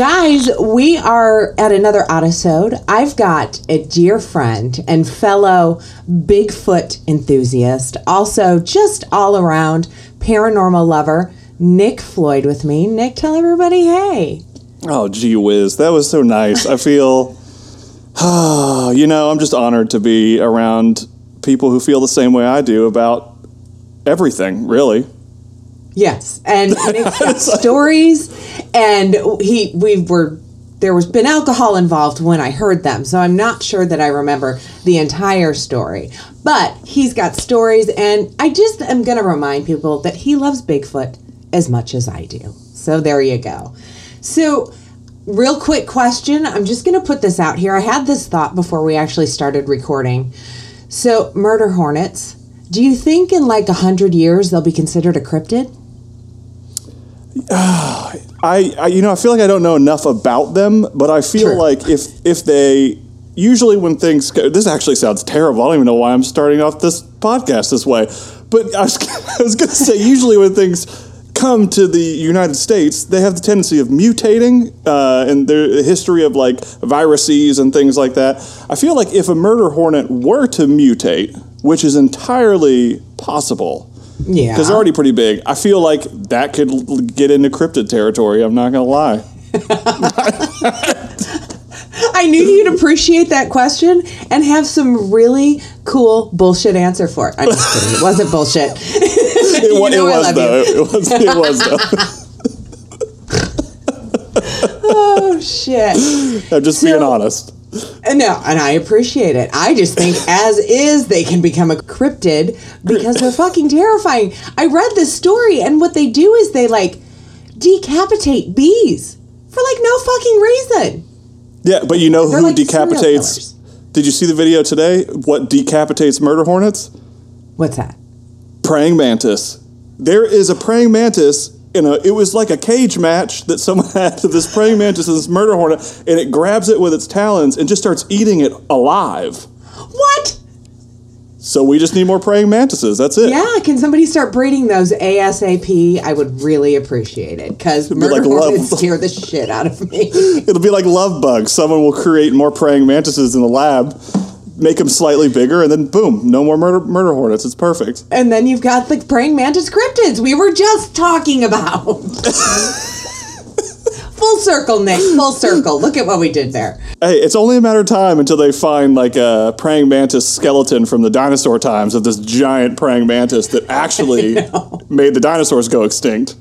Guys, we are at another episode. I've got a dear friend and fellow Bigfoot enthusiast, also just all around paranormal lover, Nick Floyd with me. Nick, tell everybody hey. Oh, gee whiz. That was so nice. I feel, you know, I'm just honored to be around people who feel the same way I do about everything, really. Yes, and Nick's got stories, and he we were there was been alcohol involved when I heard them, so I'm not sure that I remember the entire story. But he's got stories, and I just am going to remind people that he loves Bigfoot as much as I do. So there you go. So, real quick question. I'm just going to put this out here. I had this thought before we actually started recording. So, murder hornets. Do you think in like a hundred years they'll be considered a cryptid? I, I, you know, I feel like I don't know enough about them, but I feel like if if they usually when things go, this actually sounds terrible. I don't even know why I'm starting off this podcast this way, but I was, I was going to say usually when things come to the United States, they have the tendency of mutating, uh, and their history of like viruses and things like that. I feel like if a murder hornet were to mutate, which is entirely possible, Yeah. because they're already pretty big. I feel like that could l- get into cryptid territory. I'm not gonna lie. I knew you'd appreciate that question and have some really cool bullshit answer for it. I'm just kidding. It wasn't bullshit. It, wa- You know it was though. you. It was. It was though. Oh shit. I'm just being honest. No, and I appreciate it. I just think as is they can become a cryptid because they're fucking terrifying. I read this story and what they do is they like decapitate bees for like no fucking reason. Yeah, but you know They're who like decapitates? Did you see the video today? What decapitates murder hornets? What's that? Praying mantis. There is a praying mantis in a. It was like a cage match that someone had to this praying mantis and this murder hornet, and it grabs it with its talons and just starts eating it alive. What? So we just need more praying mantises. That's it. Yeah, can somebody start breeding those ASAP? I would really appreciate it because be murder like love- hornets scare the shit out of me. It'll be like love bugs. Someone will create more praying mantises in the lab, make them slightly bigger, and then boom, no more murder murder hornets. It's perfect. and then you've got the praying mantis cryptids we were just talking about. full circle, Nick. Full circle. Look at what we did there. Hey, it's only a matter of time until they find like a praying mantis skeleton from the dinosaur times of this giant praying mantis that actually made the dinosaurs go extinct.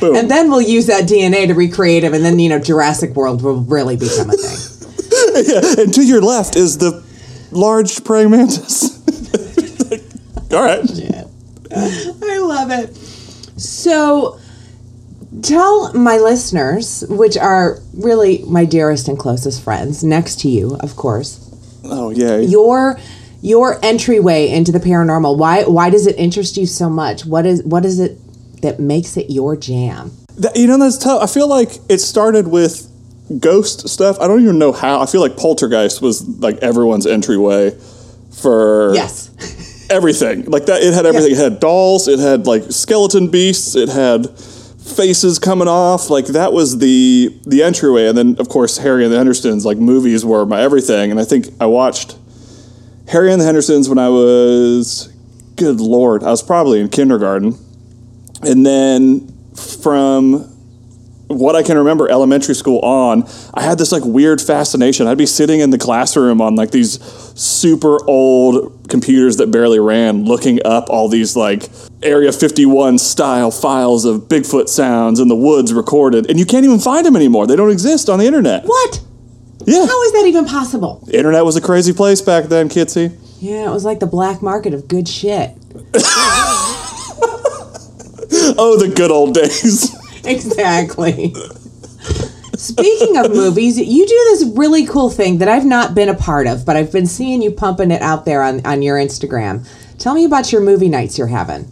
Boom. And then we'll use that DNA to recreate them, and then you know Jurassic World will really become a thing. yeah, and to your left is the large praying mantis. All right. Yeah. I love it. So, tell my listeners, which are really my dearest and closest friends, next to you, of course, Oh yeah. your your entryway into the paranormal. Why why does it interest you so much? What is what is it that makes it your jam? That, you know, that's tough. I feel like it started with ghost stuff. I don't even know how. I feel like Poltergeist was like everyone's entryway for Yes. everything. Like that, it had everything. It had dolls. It had like skeleton beasts. It had faces coming off. Like that was the the entryway. And then of course Harry and the Hendersons. Like movies were my everything. And I think I watched Harry and the Hendersons when I was, good lord, I was probably in kindergarten. And then from what I can remember elementary school on, I had this like weird fascination. I'd be sitting in the classroom on like these super old computers that barely ran, looking up all these like Area 51 style files of Bigfoot sounds in the woods recorded, and you can't even find them anymore. They don't exist on the internet. What? Yeah. How is that even possible? The internet was a crazy place back then, Kitsy. Yeah, it was like the black market of good shit. Oh, the good old days. Exactly. Speaking of movies, you do this really cool thing that I've not been a part of, but I've been seeing you pumping it out there on, on your Instagram. Tell me about your movie nights you're having.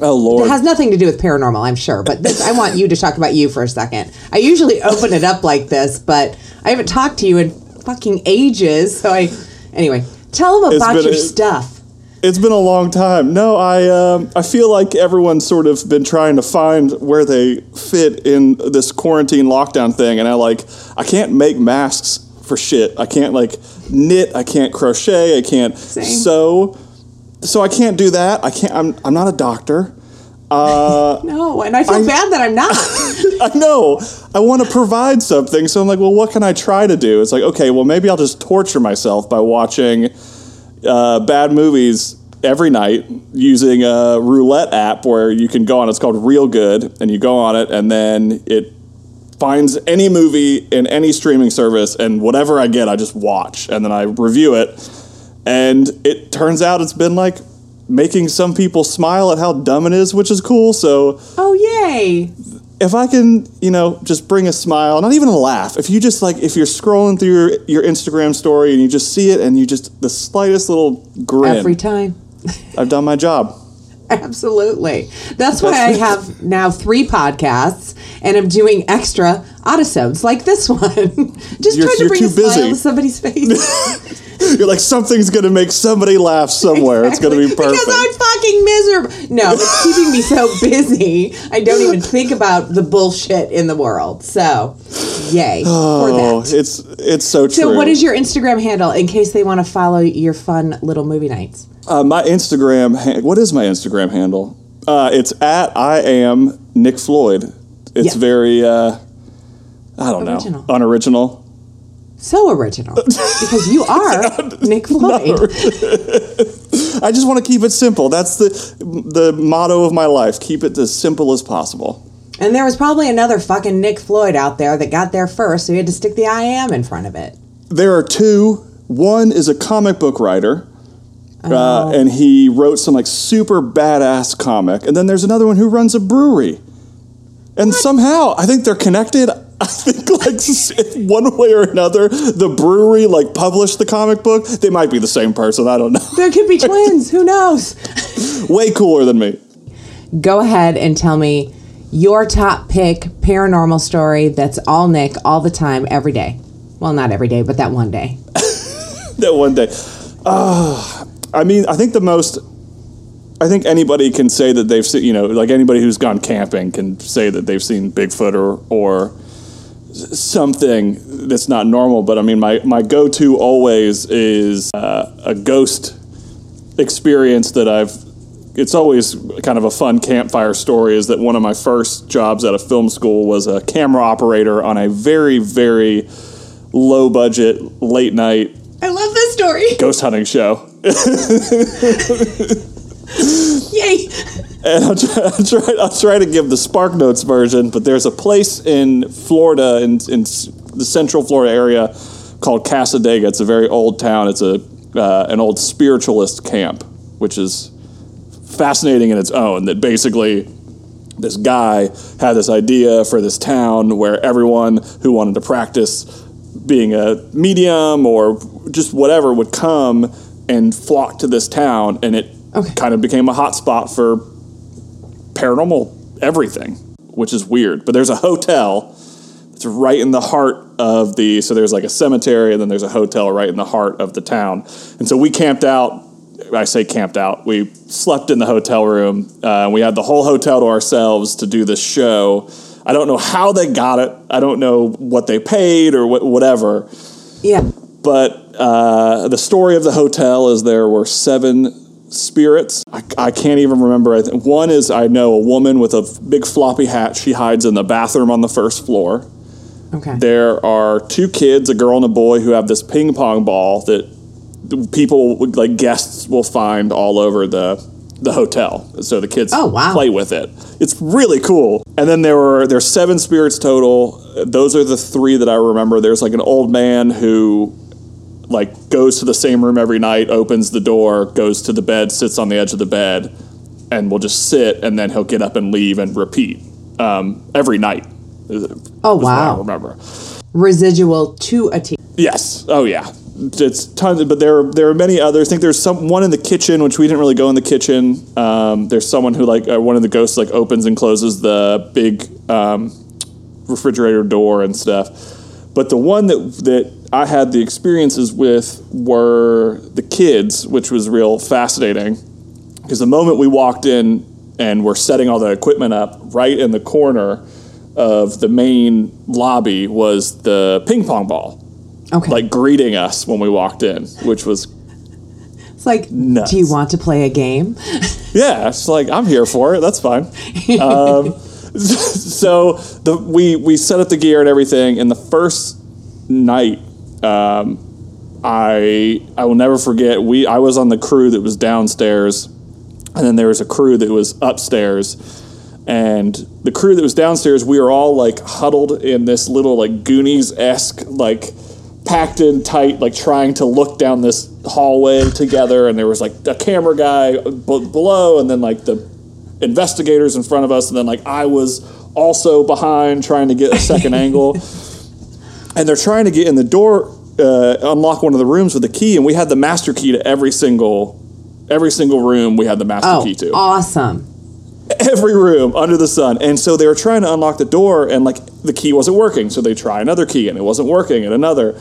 Oh, Lord. It has nothing to do with paranormal, I'm sure, but this, I want you to talk about you for a second. I usually open it up like this, but I haven't talked to you in fucking ages, so I. Anyway, tell them about your a- stuff. It's been a long time. No, I um, I feel like everyone's sort of been trying to find where they fit in this quarantine lockdown thing, and I like I can't make masks for shit. I can't like knit. I can't crochet. I can't Same. sew. So I can't do that. I can't. I'm I'm not a doctor. Uh, No, and I feel I- bad that I'm not. I know. I want to provide something, so I'm like, well, what can I try to do? It's like, okay, well, maybe I'll just torture myself by watching uh, bad movies every night using a roulette app where you can go on. It's called Reelgood, and you go on it, and then it finds any movie in any streaming service, and whatever I get, I just watch, and then I review it. And it turns out it's been like making some people smile at how dumb it is, which is cool. So oh, yay. If I can, you know, just bring a smile, not even a laugh. If you just like, if you're scrolling through your, your Instagram story and you just see it and you just the slightest little grin, Every time. I've done my job. Absolutely. That's why I have now three podcasts and I'm doing extra autosodes like this one. Just You're- trying to bring a smile busy. to somebody's face. You're like something's gonna make somebody laugh somewhere. It's gonna be perfect. Because I'm fucking miserable. No, it's keeping me so busy. I don't even think about the bullshit in the world. So, yay oh, for that. it's it's so true. So, what is your Instagram handle in case they want to follow your fun little movie nights? uh, my Instagram? Ha- what is my Instagram handle? Uh, it's at I am Nick Floyd. It's Yeah. very uh, I don't Original. know unoriginal. So original because you are Nick Floyd. I just want to keep it simple. That's the the motto of my life. Keep it as simple as possible. And there was probably another fucking Nick Floyd out there that got there first, so you had to stick the I am in front of it. There are two. One is a comic book writer, Oh. uh, and he wrote some like super badass comic. And then there's another one who runs a brewery. And somehow, I think they're connected. I think like one way or another, the brewery like published the comic book. They might be the same person. I don't know. There could be twins. Who knows? Way cooler than me. Go ahead and tell me your top pick paranormal story that's all Nick all the time, every day. Well, not every day, but that one day. that one day. Uh, I mean, I think the most. I think anybody can say that they've seen, you know, like anybody who's gone camping can say that they've seen Bigfoot or, or something that's not normal. But I mean, my, my go to always is uh, a ghost experience that I've. It's always kind of a fun campfire story. Is that one of my first jobs at a film school was a camera operator on a very, very low budget, late night I love this story. ghost hunting show. And I'll try, I'll, try, I'll try to give the Spark Notes version, but there's a place in Florida, in, in the central Florida area, called Cassadaga. It's a very old town. It's a uh, an old spiritualist camp, which is fascinating in its own. That basically this guy had this idea for this town where everyone who wanted to practice being a medium or just whatever would come and flock to this town, and it Okay. kind of became a hotspot for paranormal everything, which is weird. But there's a hotel. It's right in the heart of the. So there's like a cemetery, and then there's a hotel right in the heart of the town. And so we camped out. I say camped out. We slept in the hotel room. Uh, we had the whole hotel to ourselves to do this show. I don't know how they got it. I don't know what they paid or what, whatever. Yeah. But uh, the story of the hotel is there were seven spirits. I, I can't even remember. One is I know a woman with a big floppy hat. She hides in the bathroom on the first floor. Okay. There are two kids, a girl and a boy, who have this ping pong ball that people, like guests, will find all over the the hotel. So the kids Oh, wow. play with it. It's really cool. And then there were there's seven spirits total. Those are the three that I remember. There's like an old man who like goes to the same room every night, opens the door, goes to the bed, sits on the edge of the bed, and will just sit, and then he'll get up and leave and repeat um, every night. Oh, wow. remember. Residual to a T. Yes. Oh yeah. It's tons, but there there are many others. I think there's some one in the kitchen, which we didn't really go in the kitchen. Um, there's someone who like uh, one of the ghosts like opens and closes the big um, refrigerator door and stuff. But the one that that I had the experiences with were the kids, which was real fascinating. Because the moment we walked in and we're setting all the equipment up, right in the corner of the main lobby was the ping pong ball, Okay. like greeting us when we walked in, which was it's like, nuts. do you want to play a game? yeah, it's like I'm here for it. That's fine. Um, so the we we set up the gear and everything, and the first night, um, I I will never forget. We I was on the crew that was downstairs, and then there was a crew that was upstairs, and the crew that was downstairs, we were all like huddled in this little like Goonies esque like packed in tight, like trying to look down this hallway together, and there was like a camera guy b- below, and then like the investigators in front of us, and then like I was also behind trying to get a second angle, and they're trying to get in the door, uh, unlock one of the rooms with a key, and we had the master key to every single. Every single room we had the master Oh, key to awesome. every room under the sun. And so they were trying to unlock the door, and like the key wasn't working. So they try another key, and it wasn't working, and another,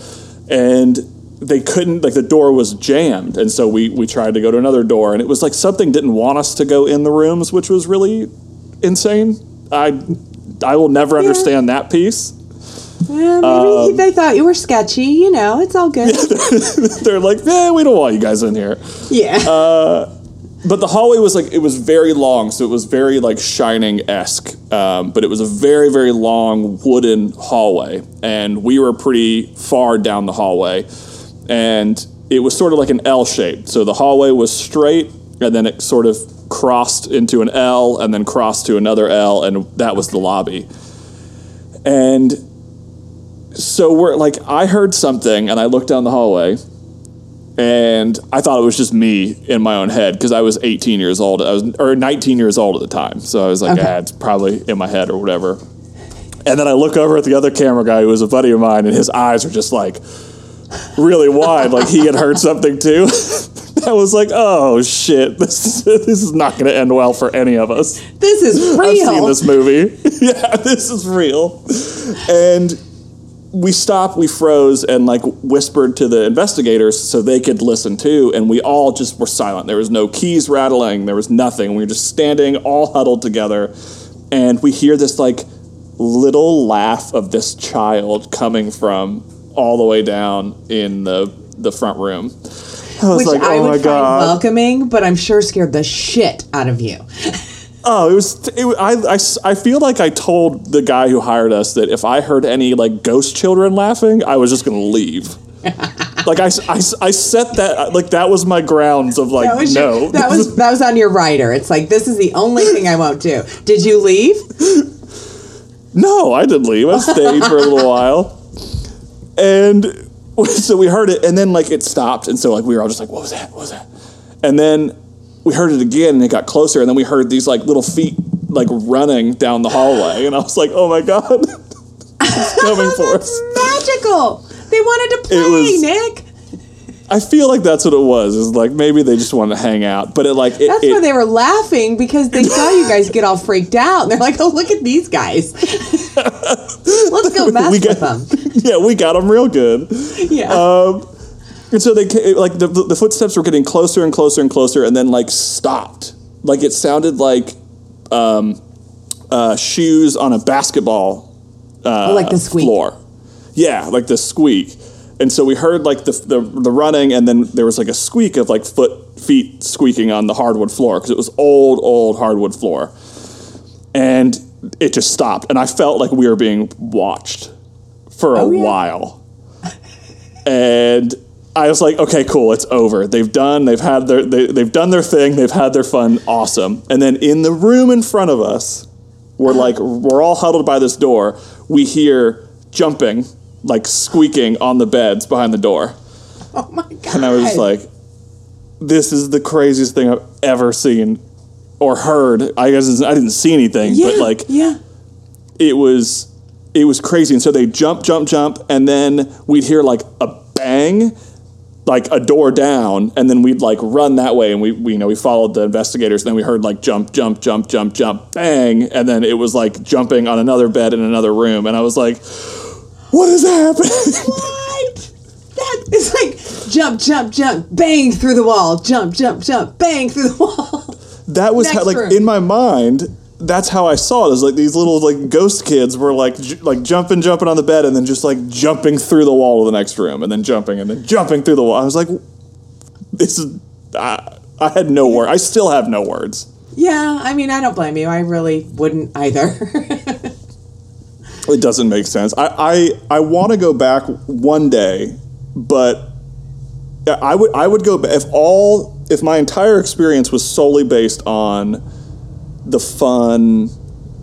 and they couldn't. Like the door was jammed, and so we we tried to go to another door, and it was like something didn't want us to go in the rooms, which was really insane. I I will never understand that piece. Yeah, maybe Um, they thought you were sketchy. You know, it's all good. They're like, yeah, we don't want you guys in here. yeah. Uh, but the hallway was like it was very long, so it was very like shining esque. Um, but it was a very very long wooden hallway, and we were pretty far down the hallway, and it was sort of like an L shape. So the hallway was straight, and then it sort of crossed into an L, and then crossed to another L, and that was the lobby. And so we're like, I heard something, and I looked down the hallway, and I thought it was just me in my own head because I was 18 years old. I was or 19 years old at the time, so I was like, Okay. ah, it's probably in my head or whatever. And then I look over at the other camera guy who was a buddy of mine, and his eyes were just like really wide, like he had heard something too. I was like, oh shit, this this is not going to end well for any of us. this is real. I've seen this movie. yeah, this is real. And we stopped, we froze, and like whispered to the investigators so they could listen too. And we all just were silent. There was no keys rattling. There was nothing. We were just standing, all huddled together, and we hear this like little laugh of this child coming from all the way down in the the front room. I was Which like, I oh would my find god. welcoming, but I'm sure scared the shit out of you. Oh, it was. It, I, I I feel like I told the guy who hired us that if I heard any like ghost children laughing, I was just gonna leave. like I, I, I set that uh, like that was my grounds of like That was no. your, that was that was on your rider. It's like this is the only thing I won't do. Did you leave? no, I didn't leave. I stayed for a little while, and so we heard it, and then like it stopped, and so like we were all just like, what was that? What was that? And then we heard it again, and it got closer, and then we heard these like little feet like running down the hallway, and I was like, oh my god, it's coming for us. Magical. They wanted to play, was- Nick. I feel like that's what it was. Is like maybe they just wanted to hang out, but it like it, That's it- why they were laughing because they saw you guys get all freaked out. And they're like, "Oh, look at these guys. Let's go mess We with got- them." yeah, we got them real good. Yeah. Um, and so they like the, the footsteps were getting closer and closer and closer, and then like stopped. Like it sounded like um, uh, shoes on a basketball Oh, like the squeak. floor. Yeah, like the squeak. And so we heard like the, the the running, and then there was like a squeak of like foot feet squeaking on the hardwood floor because it was old old hardwood floor, and it just stopped, and I felt like we were being watched for a Oh, yeah. while, and. I was like, okay, cool, it's over. They've done, they've had their, they, they've done their thing, they've had their fun, awesome. And then in the room in front of us, we're like, we're all huddled by this door. We hear jumping, like squeaking on the beds behind the door. oh my god. And I was like, this is the craziest thing I've ever seen or heard. I guess I didn't see anything, yeah, but like yeah. it was it was crazy. And so they jump, jump, jump, and then we'd hear like a bang, like a door down, and then we'd like run that way, and we, we you know we followed the investigators. And then we heard like jump, jump, jump, jump, jump, bang, and then it was like jumping on another bed in another room, and I was like, what is happening? What? It's like jump, jump, jump, bang through the wall, jump, jump, jump, bang through the wall. That was how, like room. in my mind. That's how I saw it. Is like these little like ghost kids were like j- like jumping, jumping on the bed, and then just like jumping through the wall to the next room, and then jumping, and then jumping through the wall. I was like, this is. I, I had no word. I still have no words. Yeah, I mean, I don't blame you. I really wouldn't either. It doesn't make sense. I I, I want to go back one day, but I would I would go if all if my entire experience was solely based on the fun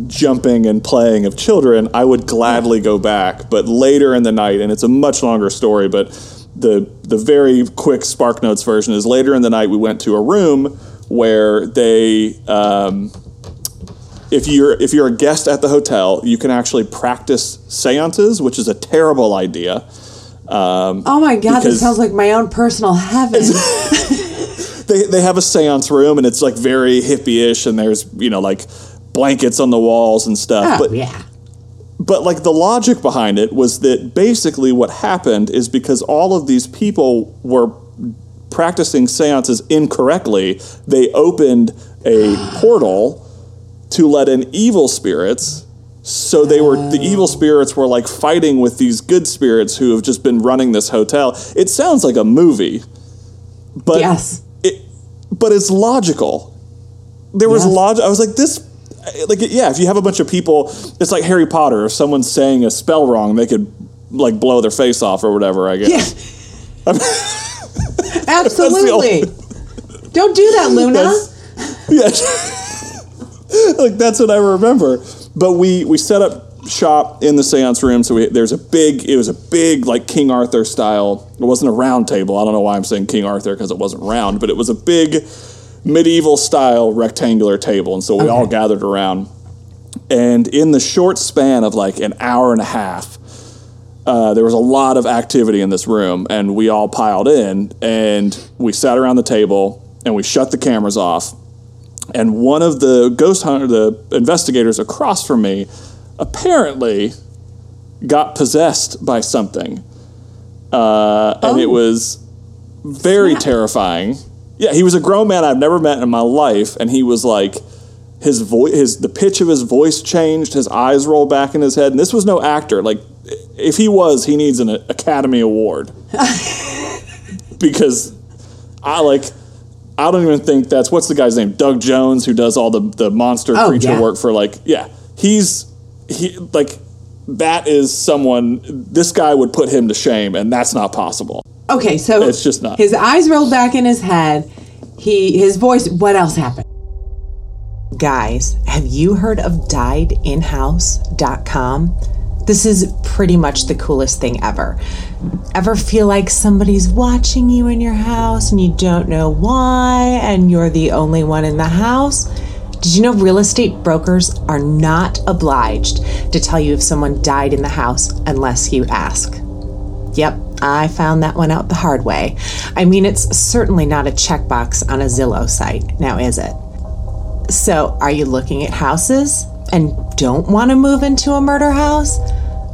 jumping and playing of children, I would gladly go back. But later in the night, and it's a much longer story, but the the very quick Spark Notes version is later in the night we went to a room where they um, if you're if you're a guest at the hotel, you can actually practice seances, which is a terrible idea. oh my God, this sounds like my own personal heaven. They they have a seance room and it's like very hippie-ish and there's, you know, like blankets on the walls and stuff. oh, but yeah. but like the logic behind it was that basically what happened is because all of these people were practicing seances incorrectly, they opened a portal to let in evil spirits. So they were the evil oh. spirits were like fighting with these good spirits who have just been running this hotel. It sounds like a movie, but Yes. But it's logical. There was logic. I was like, this, like, yeah. If you have a bunch of people, it's like Harry Potter. If someone's saying a spell wrong, they could like blow their face off or whatever. I guess. Yeah. Absolutely. Don't do that, Luna. That's- Yeah. like that's what I remember. But we we set up shop in the seance room. So we, there's a big. It was a big like King Arthur style. It wasn't a round table. I don't know why I'm saying King Arthur because it wasn't round, but it was a big medieval style rectangular table. And so we all gathered around. And in the short span of like an hour and a half, uh, there was a lot of activity in this room, and we all piled in, and we sat around the table, and we shut the cameras off. And one of the ghost hunter, the investigators across from me, apparently got possessed by something, uh, and it was very Snap. terrifying. Yeah, he was a grown man I've never met in my life, and he was like, his voice, his the pitch of his voice changed. His eyes rolled back in his head, and this was no actor. Like, if he was, he needs an Academy Award because I like. I don't even think that's what's the guy's name, Doug Jones, who does all the the monster Oh, creature yeah. work for like yeah. He's he like that is someone this guy would put him to shame, and that's not possible. Okay, so It's just not. His eyes rolled back in his head. He his voice. What else happened? Guys, have you heard of diedinhouse.com? This is pretty much the coolest thing ever. Ever feel like somebody's watching you in your house and you don't know why and you're the only one in the house? Did you know real estate brokers are not obliged to tell you if someone died in the house unless you ask? Yep, I found that one out the hard way. I mean, it's certainly not a checkbox on a Zillow site, now is it? So, are you looking at houses and don't want to move into a murder house?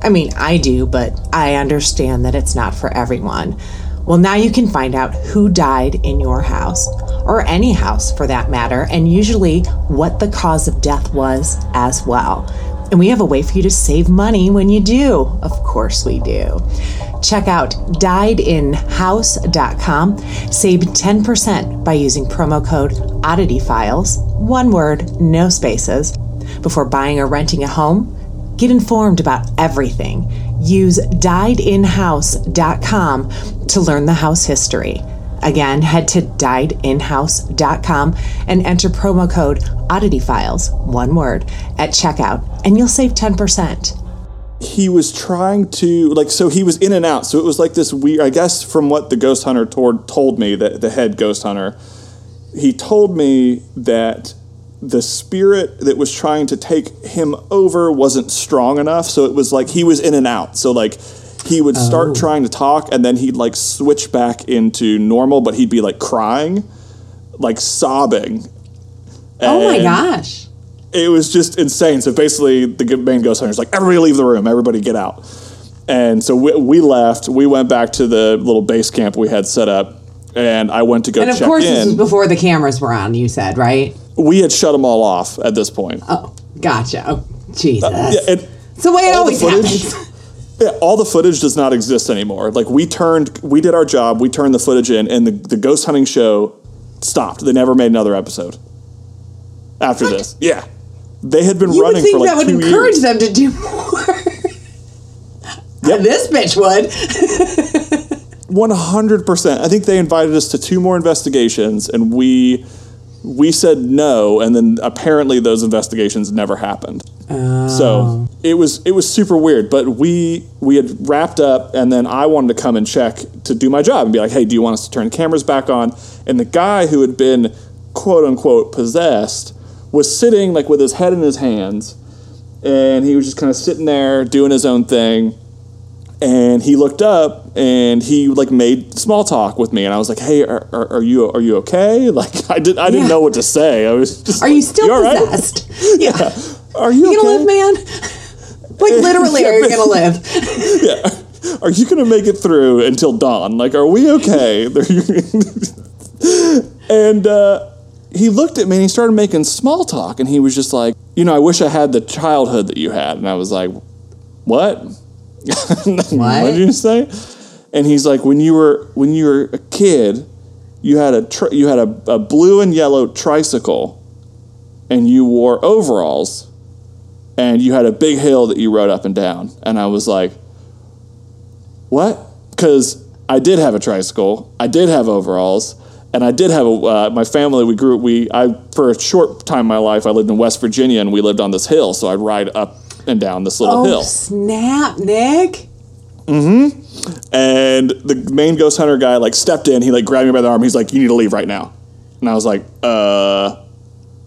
I mean, I do, but I understand that it's not for everyone. Well, now you can find out who died in your house, or any house for that matter, and usually what the cause of death was as well. And we have a way for you to save money when you do. Of course, we do. Check out diedinhouse.com. Save 10% by using promo code ODDITYFILES, one word, no spaces. Before buying or renting a home, get informed about everything. Use diedinhouse.com to learn the house history. Again, head to diedinhouse.com and enter promo code ODDITYFILES, one word, at checkout, and you'll save 10%. he was trying to like so he was in and out. So it was like this weird i guess from what the ghost hunter told, told me that the head ghost hunter he told me that the spirit that was trying to take him over wasn't strong enough. So it was like he was in and out. So like he would start oh. trying to talk and then he'd like switch back into normal but he'd be like crying like sobbing Oh my gosh. it was just insane. So basically, the main ghost hunter's like, everybody leave the room, everybody get out. And so we, we left. We went back to the little base camp we had set up, and I went to go And of course, this was before the cameras were on. You said right? we had shut them all off at this point. Oh, gotcha. Oh, Jesus. Uh, yeah, it, it's the way it always footage- happens. Yeah, all the footage does not exist anymore. Like we turned, we did our job, we turned the footage in, and the, the ghost hunting show stopped. They never made another episode after this. Yeah, they had been You would running think for like that would two encourage years. them to do more. Yep. Uh, this bitch would. One hundred percent. I think they invited us to two more investigations, and we we said no, and then apparently those investigations never happened. So oh. it was it was super weird. But we we had wrapped up, and then I wanted to come and check to do my job and be like, "Hey, do you want us to turn cameras back on?" And the guy who had been quote unquote possessed was sitting like with his head in his hands, and he was just kind of sitting there doing his own thing and he looked up and he like made small talk with me and I was like hey are, are, are you are you okay like I did I didn't Yeah. know what to say I was just Are like, you still all right?" possessed? Yeah. are you, You gonna live, man? Like literally, are you gonna live? yeah are you gonna make it through until dawn like are we okay and uh, he looked at me and he started making small talk and he was just like you know I wish I had the childhood that you had and I was like what what did you say? And he's like, when you were when you were a kid, you had a tri- you had a, a blue and yellow tricycle, and you wore overalls, and you had a big hill that you rode up and down. And I was like, what? Because I did have a tricycle, I did have overalls, and I did have a uh, my family. We grew we I for a short time in my life I lived in West Virginia, and we lived on this hill, so I'd ride up and down this little Oh hill. snap, Nick! Mm-hmm. And the main ghost hunter guy like stepped in. He like grabbed me by the arm. He's like, "You need to leave right now." And I was like, "Uh,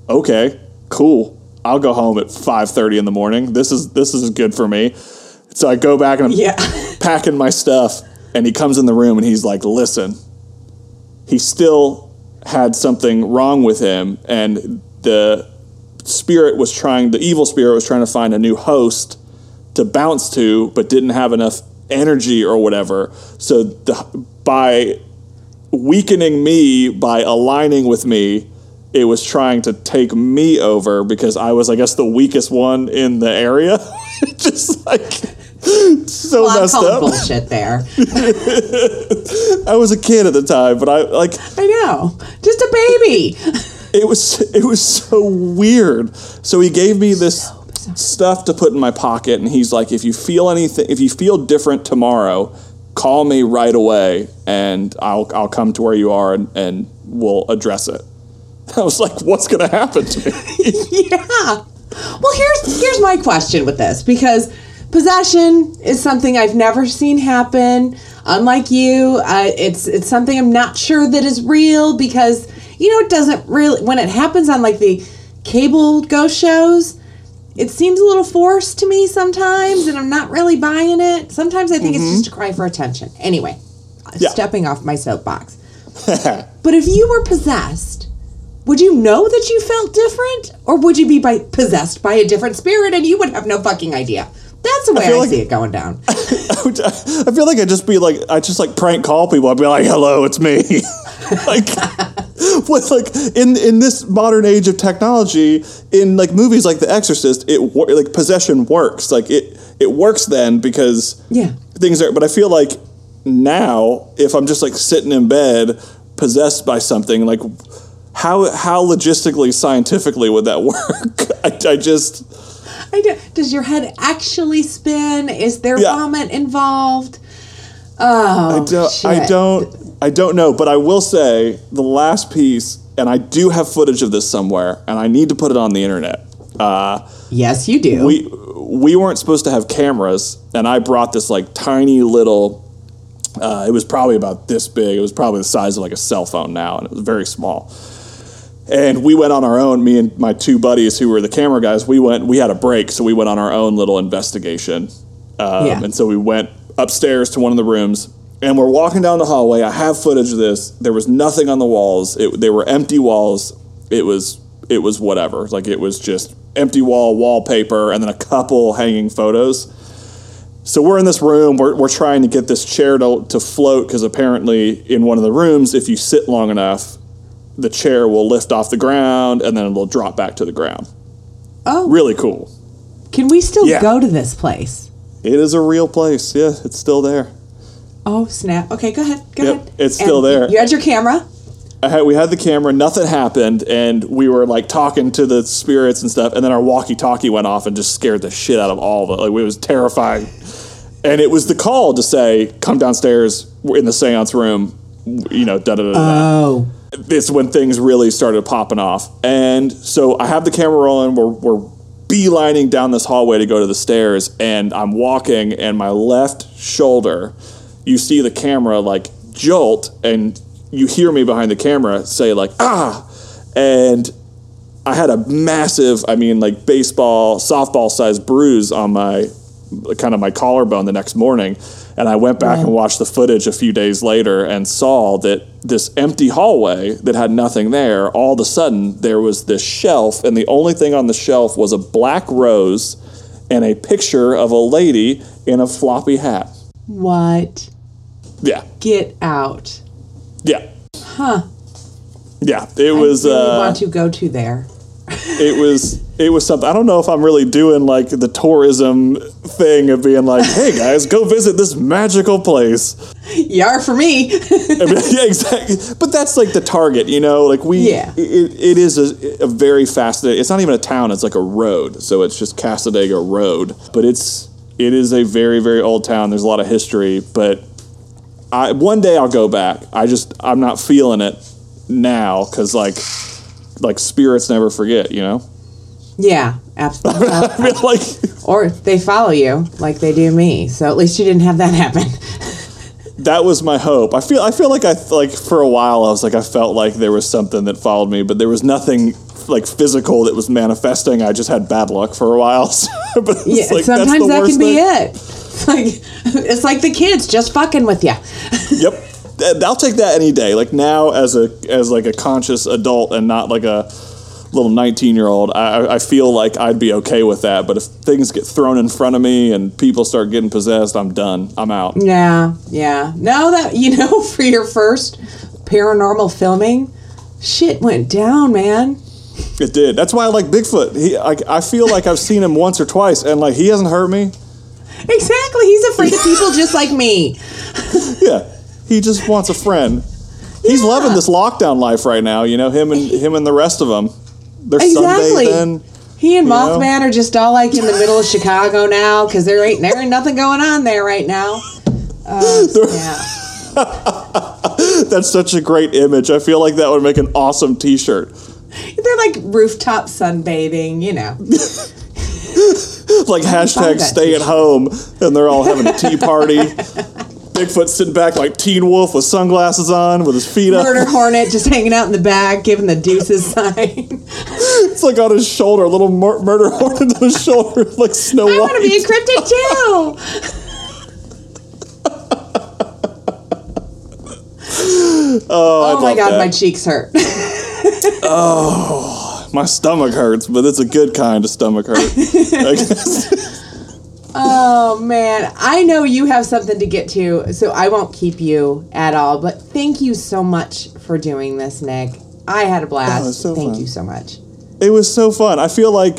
okay, cool. I'll go home at five thirty in the morning. This is this is good for me." So I go back and I'm Yeah. packing my stuff, and he comes in the room and he's like, "Listen." He still had something wrong with him, and the spirit was trying. The evil spirit was trying to find a new host to bounce to, but didn't have enough energy or whatever. So the, by weakening me, by aligning with me, it was trying to take me over because I was, I guess, the weakest one in the area. Just like so Well, messed up. bullshit there. I was a kid at the time, but I like I know, just a baby. it was it was so weird. So he gave me this stuff to put in my pocket, and he's like, "If you feel anything, if you feel different tomorrow, call me right away, and I'll I'll come to where you are, and, and we'll address it." I was like, "What's gonna happen to me?" yeah. Well, here's here's my question with this because possession is something I've never seen happen. Unlike you, uh, it's it's something I'm not sure that is real because you know it doesn't really when it happens on like the cable ghost shows. It seems a little forced to me sometimes, and I'm not really buying it. Sometimes I think it's just mm-hmm. a cry for attention. Anyway, Yeah. stepping off my soapbox. But if you were possessed, would you know that you felt different? Or would you be by, possessed by a different spirit and you would have no fucking idea? That's the way I, feel like- see it going down. I feel like I'd just be like, I just like prank call people. I'd be like, "Hello, it's me." like, with like in in this modern age of technology, in like movies like The Exorcist, it like possession works. Like it it works then because Yeah. things are. But I feel like now, if I'm just like sitting in bed possessed by something, like how how logistically scientifically would that work? I, I just. I do, does your head actually spin? Is there Yeah. vomit involved? Oh, I don't, shit. I don't I don't know, but I will say the last piece, and I do have footage of this somewhere, and I need to put it on the internet. Uh, Yes, you do. we we weren't supposed to have cameras, and I brought this like tiny little. Uh, it was probably about this big. It was probably the size of like a cell phone now, and it was very small. And we went on our own. Me and my two buddies, who were the camera guys, we went. We had a break, so we went on our own little investigation. Um, Yeah. And so we went upstairs to one of the rooms, and we're walking down the hallway. I have footage of this. There was nothing on the walls. It, they were empty walls. It was it was whatever. Like it was just empty wall wallpaper, and then a couple hanging photos. so we're in this room. We're, we're trying to get this chair to, to float because apparently in one of the rooms, if you sit long enough, the chair will lift off the ground and then it'll drop back to the ground. Oh, Really cool. can we still Yeah. go to this place? It is a real place. Yeah, it's still there. Oh snap! Okay, go ahead. Go Yep, ahead. it's still there. You had your camera. I had, we had the camera, nothing happened, and we were like talking to the spirits and stuff, and then our walkie-talkie went off and just scared the shit out of all of it. Like it was terrifying, and it was the call to say, "Come downstairs. We're in the séance room." You know, da da da. da. Oh, it's when things really started popping off. And so I have the camera rolling. We're, we're beelining down this hallway to go to the stairs. And I'm walking, and my left shoulder, you see the camera like jolt, and you hear me behind the camera say, like, ah. And I had a massive, I mean, like baseball, softball sized bruise on my kind of my collarbone the next morning. And I went back and watched the footage a few days later and saw that this empty hallway that had nothing there, all of a sudden there was this shelf, and the only thing on the shelf was a black rose and a picture of a lady in a floppy hat. what? Yeah. Get out. Yeah. Huh. Yeah. It was I really uh want to go to there. It was it was something. I don't know if I'm really doing like the tourism thing of being like, "Hey guys, go visit this magical place." Yar for me. I mean, yeah, exactly. But that's like the target, you know. Like we, Yeah. it, it is a, a very fascinating. It's not even a town; it's like a road. So it's just Cassadaga Road. But it's it is a very very old town. There's a lot of history. But I one day I'll go back. I just I'm not feeling it now because like like spirits never forget, you know. yeah, absolutely. I mean, uh, like or they follow you like they do me. So at least you didn't have that happen. that was my hope. I feel I feel like I like for a while I was like I felt like there was something that followed me, but there was nothing like physical that was manifesting. I just had bad luck for a while. but Yeah, like, sometimes that can be it. It's like it's like the kids just fucking with you. Yep. I'll take that any day. Like now, as a as like a conscious adult and not like a little nineteen year old, I, I feel like I'd be okay with that. But if things get thrown in front of me and people start getting possessed, I'm done. I'm out. Yeah, yeah. Now that you know, for your first paranormal filming, shit went down, man. It did. That's why I like Bigfoot. He, I, I feel like I've seen him once or twice, and like he hasn't hurt me. Exactly. He's afraid of people just like me. Yeah, he just wants a friend. He's Yeah. loving this lockdown life right now. You know him and him and the rest of them. They're Exactly. sunbathing. He and You know? Mothman are just all like in the middle of Chicago now because there ain't there ain't nothing going on there right now. Uh, yeah. That's such a great image. I feel like that would make an awesome T-shirt. They're like rooftop sunbathing, you know. Like hashtag stay at home, and they're all having a tea party. Bigfoot sitting back like Teen Wolf with sunglasses on, with his feet up. Murder hornet just hanging out in the back, giving the deuces sign. It's like on his shoulder, a little mur- murder hornet on his shoulder, like Snow I White. want to be a cryptid too. oh, Oh my god, that. my cheeks hurt. Oh, my stomach hurts, but it's a good kind of stomach hurt. Oh man, I know you have something to get to, so I won't keep you at all. But thank you so much for doing this, Nick. I had a oh, blast. Oh, so thank fun. you so much. it was so fun. I feel like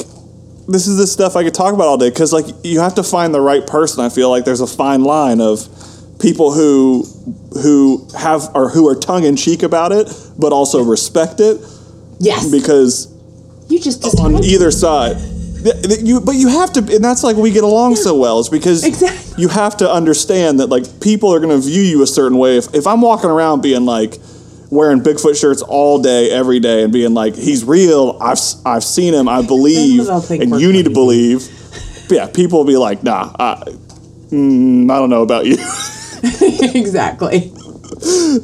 this is the stuff I could talk about all day because, like, you have to find the right person. I feel like there's a fine line of people who who have or who are tongue in cheek about it, but also respect it Yes, because you just on either side. You, but you have to, and that's like we get along so well. Is because Exactly. you have to understand that like people are going to view you a certain way. If, if I'm walking around being like wearing Bigfoot shirts all day, every day, and being like he's real, I've I've seen him, I believe, and you need to believe. Yeah, people will be like, nah, I, mm, I don't know about you, exactly.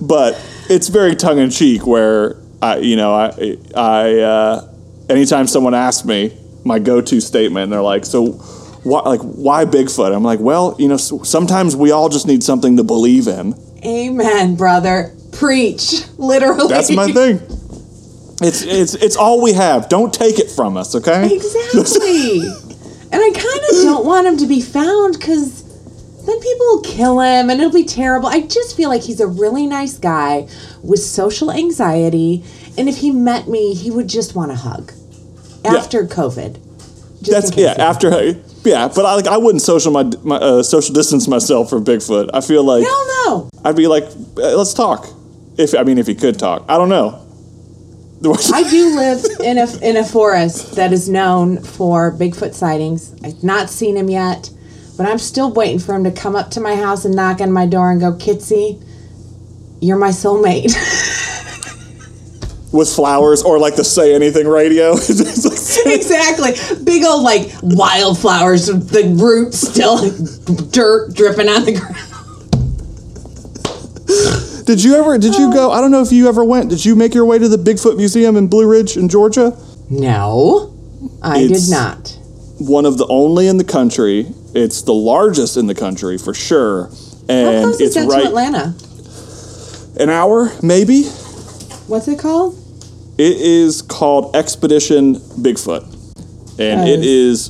but it's very tongue in cheek. Where I, you know, I I uh, anytime someone asks me my go-to statement, and they're like, so. Why, like why Bigfoot? I'm like, well, you know, sometimes we all just need something to believe in. Amen, brother. Preach, literally. That's my thing. It's it's it's all we have. Don't take it from us, okay? Exactly. and I kind of don't want him to be found because then people will kill him and it'll be terrible. I just feel like he's a really nice guy with social anxiety. And if he met me, he would just want a hug after yeah. COVID. That's yeah. After yeah, but I like I wouldn't social my, my uh, social distance myself from Bigfoot. I feel like hell no. I'd be like, uh, let's talk. If I mean, if he could talk, I don't know. I do live in a in a forest that is known for Bigfoot sightings. I've not seen him yet, but I'm still waiting for him to come up to my house and knock on my door and go, Kitsy, you're my soulmate. with flowers or like the say anything radio. exactly. Big old like wildflowers with the roots still dirt dripping on the ground. Did you ever did you oh. go I don't know if you ever went. Did you make your way to the Bigfoot Museum in Blue Ridge in Georgia? No. I it's did not. One of the only in the country. It's the largest in the country for sure. And How close it's is that right to Atlanta? An hour, maybe. What's it called? It is called Expedition Bigfoot, and it is.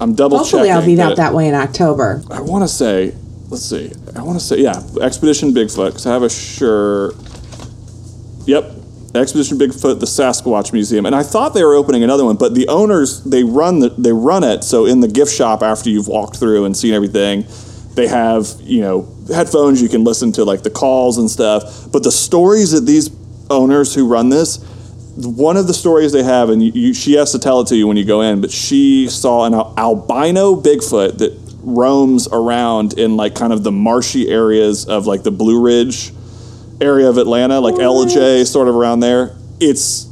I'm double Hopefully, checking. I'll be out that way in October. I want to say, let's see. I want to say, yeah, Expedition Bigfoot, because I have a sure. Yep, Expedition Bigfoot, the Sasquatch Museum, and I thought they were opening another one, but the owners they run the, they run it so in the gift shop after you've walked through and seen everything, they have you know headphones you can listen to like the calls and stuff, but the stories that these owners who run this, one of the stories they have, and you, you, she has to tell it to you when you go in, but she saw an albino Bigfoot that roams around in like kind of the marshy areas of like the Blue Ridge area of Atlanta, like Ellijay, sort of around there. It's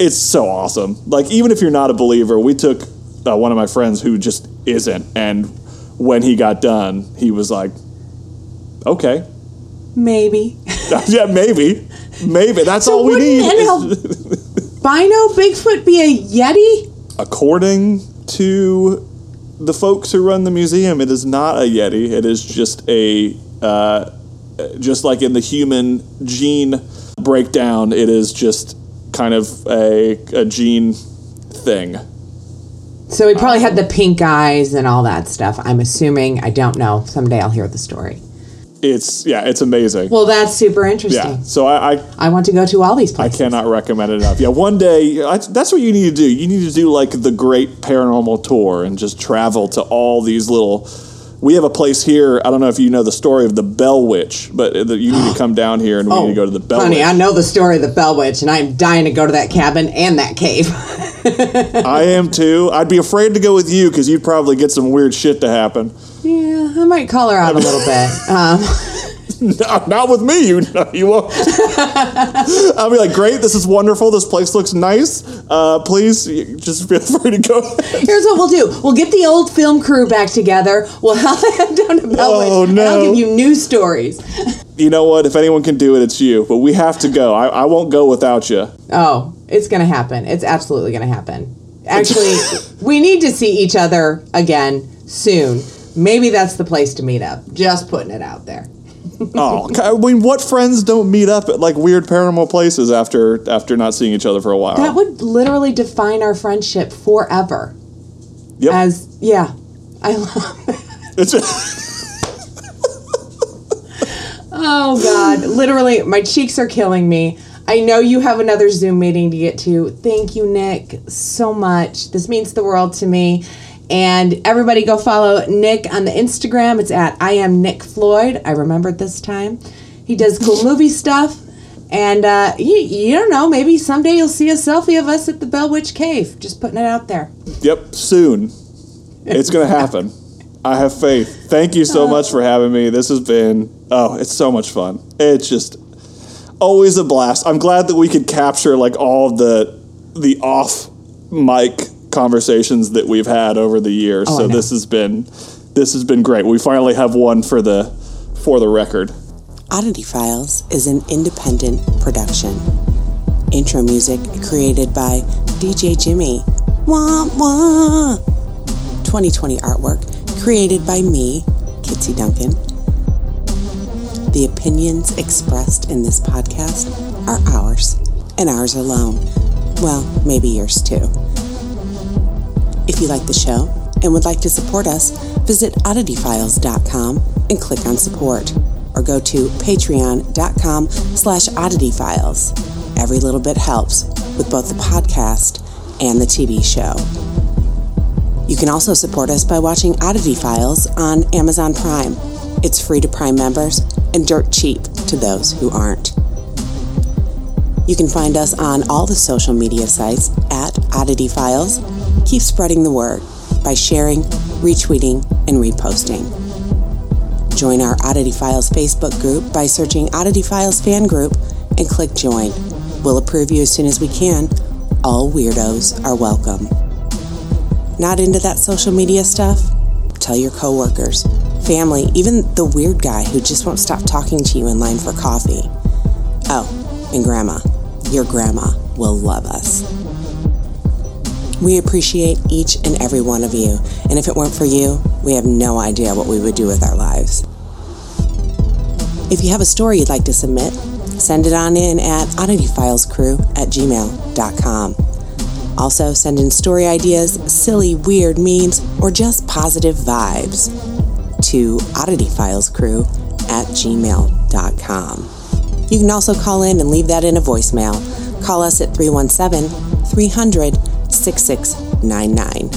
it's so awesome. Like even if you're not a believer, we took uh, one of my friends who just isn't, and when he got done, he was like, "Okay, maybe." yeah, maybe. Maybe that's so all we need. Bino Bigfoot be a Yeti? According to the folks who run the museum, it is not a Yeti. It is just a, uh, just like in the human gene breakdown, it is just kind of a, a gene thing. So he probably um, had the pink eyes and all that stuff. I'm assuming. I don't know. Someday I'll hear the story it's yeah, it's amazing. Well, that's super interesting. Yeah, so I, I I want to go to all these places. I cannot recommend it enough. Yeah, one day I, that's what you need to do. You need to do like the great paranormal tour and just travel to all these little. We have a place here. I don't know if you know the story of the Bell Witch, but you need to come down here and we oh, need to go to the Bell. Oh, honey, Witch. I know the story of the Bell Witch, and I'm dying to go to that cabin and that cave. I am too. I'd be afraid to go with you because you'd probably get some weird shit to happen. I might call her out a little bit. Um. no, not with me. You, know, you won't. I'll be like, great. This is wonderful. This place looks nice. Uh, please, just feel free to go. Here's what we'll do. We'll get the old film crew back together. We'll head down to. Oh, no. I'll give you new stories. you know what? If anyone can do it, it's you. But we have to go. I, I won't go without you. Oh, it's going to happen. It's absolutely going to happen. Actually, we need to see each other again soon. Maybe that's the place to meet up. Just putting it out there. oh, I mean, what friends don't meet up at like weird paranormal places after after not seeing each other for a while? That would literally define our friendship forever. Yep. As yeah, I love it. It's. oh God! Literally, my cheeks are killing me. I know you have another Zoom meeting to get to. Thank you, Nick, so much. This means the world to me. And everybody go follow Nick on the Instagram. It's at I am Nick Floyd. I remembered this time. He does cool movie stuff. And uh, you, you don't know, maybe someday you'll see a selfie of us at the Bell Witch Cave. Just putting it out there. Yep, soon. It's going to happen. I have faith. Thank you so uh, much for having me. This has been, oh, it's so much fun. It's just always a blast. I'm glad that we could capture like all the the off mic conversations that we've had over the years. Oh, so this has been this has been great. We finally have one for the for the record. Oddity Files is an independent production. Intro music created by DJ Jimmy. Wah wah. 2020 artwork created by me, Kitsy Duncan. The opinions expressed in this podcast are ours, and ours alone. Well, maybe yours too. If you like the show and would like to support us, visit oddityfiles.com and click on support or go to patreon.com slash oddityfiles. Every little bit helps with both the podcast and the TV show. You can also support us by watching Oddity Files on Amazon Prime. It's free to Prime members and dirt cheap to those who aren't. You can find us on all the social media sites at Oddity Files. Keep spreading the word by sharing, retweeting, and reposting. Join our Oddity Files Facebook group by searching Oddity Files Fan Group and click Join. We'll approve you as soon as we can. All weirdos are welcome. Not into that social media stuff? Tell your coworkers, family, even the weird guy who just won't stop talking to you in line for coffee. Oh, and grandma. Your grandma will love us. We appreciate each and every one of you, and if it weren't for you, we have no idea what we would do with our lives. If you have a story you'd like to submit, send it on in at oddityfilescrew at gmail.com. Also, send in story ideas, silly, weird memes, or just positive vibes to oddityfilescrew at gmail.com. You can also call in and leave that in a voicemail. Call us at 317 300 6699.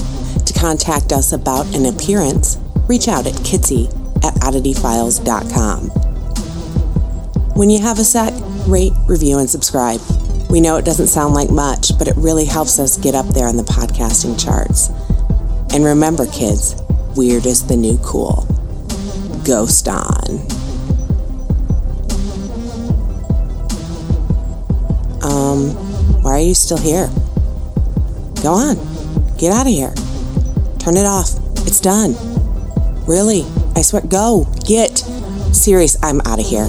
To contact us about an appearance, reach out at kitsy at oddityfiles.com. When you have a sec, rate, review, and subscribe. We know it doesn't sound like much, but it really helps us get up there in the podcasting charts. And remember, kids, weird is the new cool. Ghost on. Um, why are you still here? Go on. Get out of here. Turn it off. It's done. Really. I swear. Go. Get. Serious. I'm out of here.